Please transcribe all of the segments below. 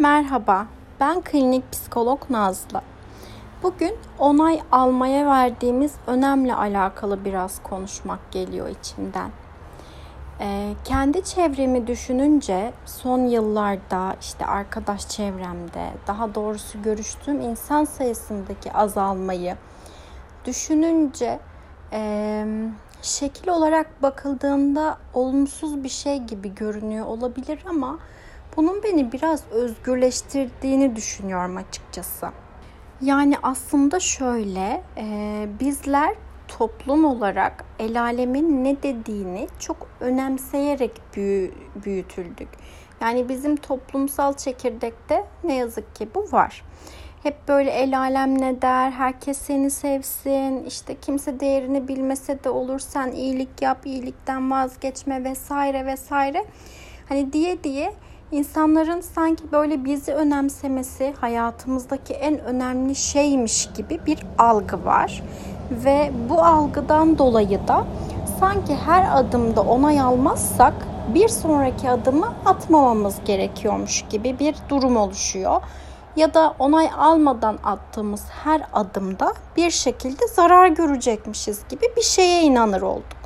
Merhaba, ben klinik psikolog Nazlı. Bugün onay almaya verdiğimiz önemle alakalı biraz konuşmak geliyor içimden. Ee, kendi çevremi düşününce son yıllarda işte arkadaş çevremde daha doğrusu görüştüğüm insan sayısındaki azalmayı düşününce e, şekil olarak bakıldığında olumsuz bir şey gibi görünüyor olabilir ama bunun beni biraz özgürleştirdiğini düşünüyorum açıkçası. Yani aslında şöyle, e, bizler toplum olarak el alemin ne dediğini çok önemseyerek büyü, büyütüldük. Yani bizim toplumsal çekirdekte ne yazık ki bu var. Hep böyle el alem ne der, herkes seni sevsin, işte kimse değerini bilmese de olur sen iyilik yap, iyilikten vazgeçme vesaire vesaire. Hani diye diye insanların sanki böyle bizi önemsemesi hayatımızdaki en önemli şeymiş gibi bir algı var. Ve bu algıdan dolayı da sanki her adımda onay almazsak bir sonraki adımı atmamamız gerekiyormuş gibi bir durum oluşuyor. Ya da onay almadan attığımız her adımda bir şekilde zarar görecekmişiz gibi bir şeye inanır olduk.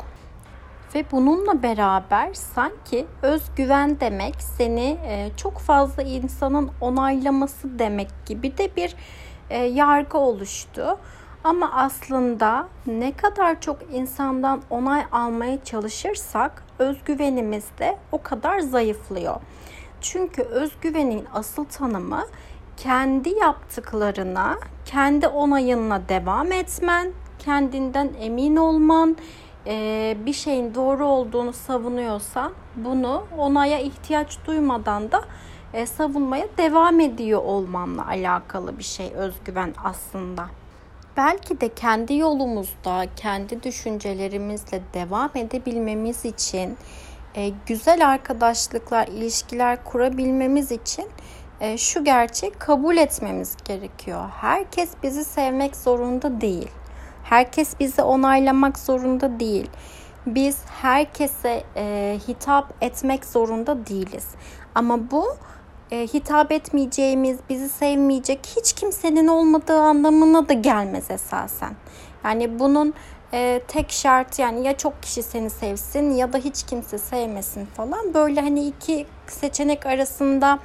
Ve bununla beraber sanki özgüven demek seni e, çok fazla insanın onaylaması demek gibi de bir e, yargı oluştu. Ama aslında ne kadar çok insandan onay almaya çalışırsak özgüvenimiz de o kadar zayıflıyor. Çünkü özgüvenin asıl tanımı kendi yaptıklarına, kendi onayınla devam etmen, kendinden emin olman, e, bir şeyin doğru olduğunu savunuyorsa bunu onaya ihtiyaç duymadan da e, savunmaya devam ediyor olmanla alakalı bir şey özgüven aslında. Belki de kendi yolumuzda, kendi düşüncelerimizle devam edebilmemiz için, e, güzel arkadaşlıklar, ilişkiler kurabilmemiz için e, şu gerçeği kabul etmemiz gerekiyor. Herkes bizi sevmek zorunda değil. Herkes bizi onaylamak zorunda değil. Biz herkese e, hitap etmek zorunda değiliz. Ama bu e, hitap etmeyeceğimiz, bizi sevmeyecek hiç kimsenin olmadığı anlamına da gelmez esasen. Yani bunun e, tek şart yani ya çok kişi seni sevsin ya da hiç kimse sevmesin falan. Böyle hani iki seçenek arasında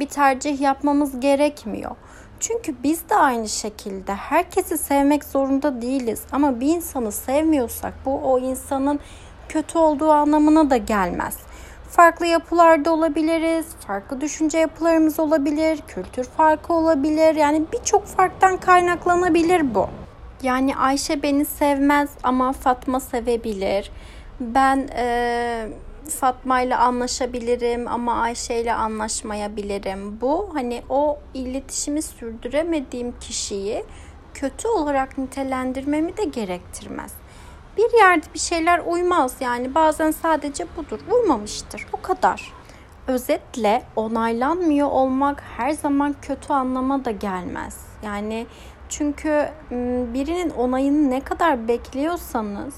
bir tercih yapmamız gerekmiyor. Çünkü biz de aynı şekilde herkesi sevmek zorunda değiliz ama bir insanı sevmiyorsak bu o insanın kötü olduğu anlamına da gelmez. Farklı yapılarda olabiliriz, farklı düşünce yapılarımız olabilir, kültür farkı olabilir. Yani birçok farktan kaynaklanabilir bu. Yani Ayşe beni sevmez ama Fatma sevebilir. Ben e, Fatma ile anlaşabilirim ama Ayşe ile anlaşmayabilirim. Bu hani o iletişimi sürdüremediğim kişiyi kötü olarak nitelendirmemi de gerektirmez. Bir yerde bir şeyler uymaz yani bazen sadece budur. Uymamıştır. O kadar. Özetle onaylanmıyor olmak her zaman kötü anlama da gelmez. Yani çünkü birinin onayını ne kadar bekliyorsanız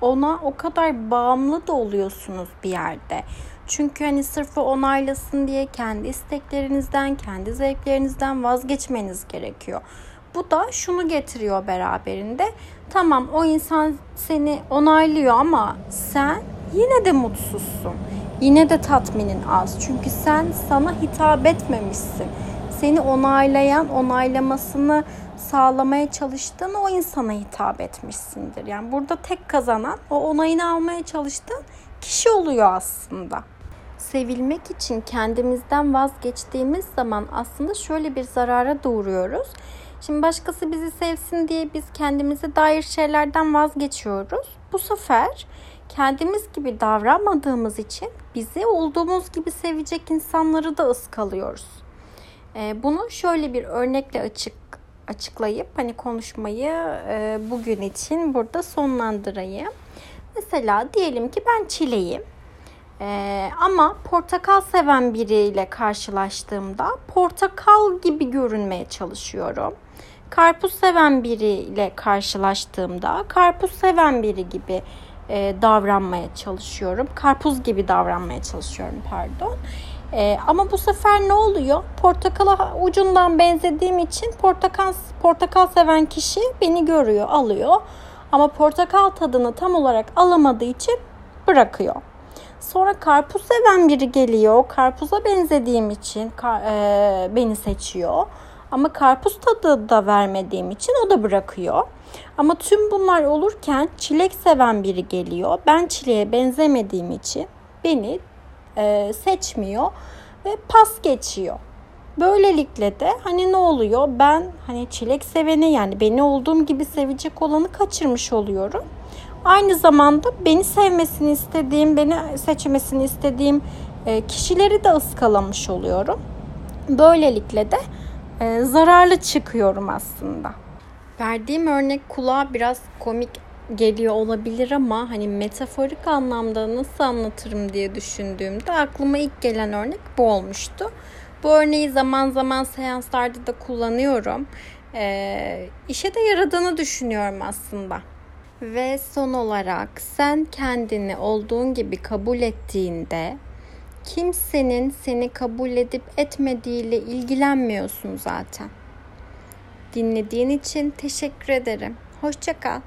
ona o kadar bağımlı da oluyorsunuz bir yerde. Çünkü hani sırf o onaylasın diye kendi isteklerinizden, kendi zevklerinizden vazgeçmeniz gerekiyor. Bu da şunu getiriyor beraberinde. Tamam o insan seni onaylıyor ama sen yine de mutsuzsun. Yine de tatminin az. Çünkü sen sana hitap etmemişsin. Seni onaylayan, onaylamasını sağlamaya çalıştığın o insana hitap etmişsindir. Yani burada tek kazanan o onayını almaya çalıştığın kişi oluyor aslında. Sevilmek için kendimizden vazgeçtiğimiz zaman aslında şöyle bir zarara doğuruyoruz. Şimdi başkası bizi sevsin diye biz kendimize dair şeylerden vazgeçiyoruz. Bu sefer kendimiz gibi davranmadığımız için bizi olduğumuz gibi sevecek insanları da ıskalıyoruz. Ee, bunu şöyle bir örnekle açık açıklayıp hani konuşmayı e, bugün için burada sonlandırayım. Mesela diyelim ki ben çileyim. Ee, ama portakal seven biriyle karşılaştığımda portakal gibi görünmeye çalışıyorum. Karpuz seven biriyle karşılaştığımda karpuz seven biri gibi e, davranmaya çalışıyorum. Karpuz gibi davranmaya çalışıyorum pardon. E, ama bu sefer ne oluyor? Portakala ucundan benzediğim için portakal portakal seven kişi beni görüyor, alıyor. Ama portakal tadını tam olarak alamadığı için bırakıyor. Sonra karpuz seven biri geliyor. Karpuza benzediğim için e, beni seçiyor. Ama karpuz tadı da vermediğim için o da bırakıyor. Ama tüm bunlar olurken çilek seven biri geliyor. Ben çileğe benzemediğim için beni e, seçmiyor ve pas geçiyor. Böylelikle de hani ne oluyor? Ben hani çilek seveni yani beni olduğum gibi sevecek olanı kaçırmış oluyorum. Aynı zamanda beni sevmesini istediğim, beni seçmesini istediğim e, kişileri de ıskalamış oluyorum. Böylelikle de e, zararlı çıkıyorum aslında. Verdiğim örnek kulağa biraz komik geliyor olabilir ama hani metaforik anlamda nasıl anlatırım diye düşündüğümde aklıma ilk gelen örnek bu olmuştu. Bu örneği zaman zaman seanslarda da kullanıyorum. Ee, işe de yaradığını düşünüyorum aslında. Ve son olarak sen kendini olduğun gibi kabul ettiğinde kimsenin seni kabul edip etmediğiyle ilgilenmiyorsun zaten. Dinlediğin için teşekkür ederim. Hoşçakal.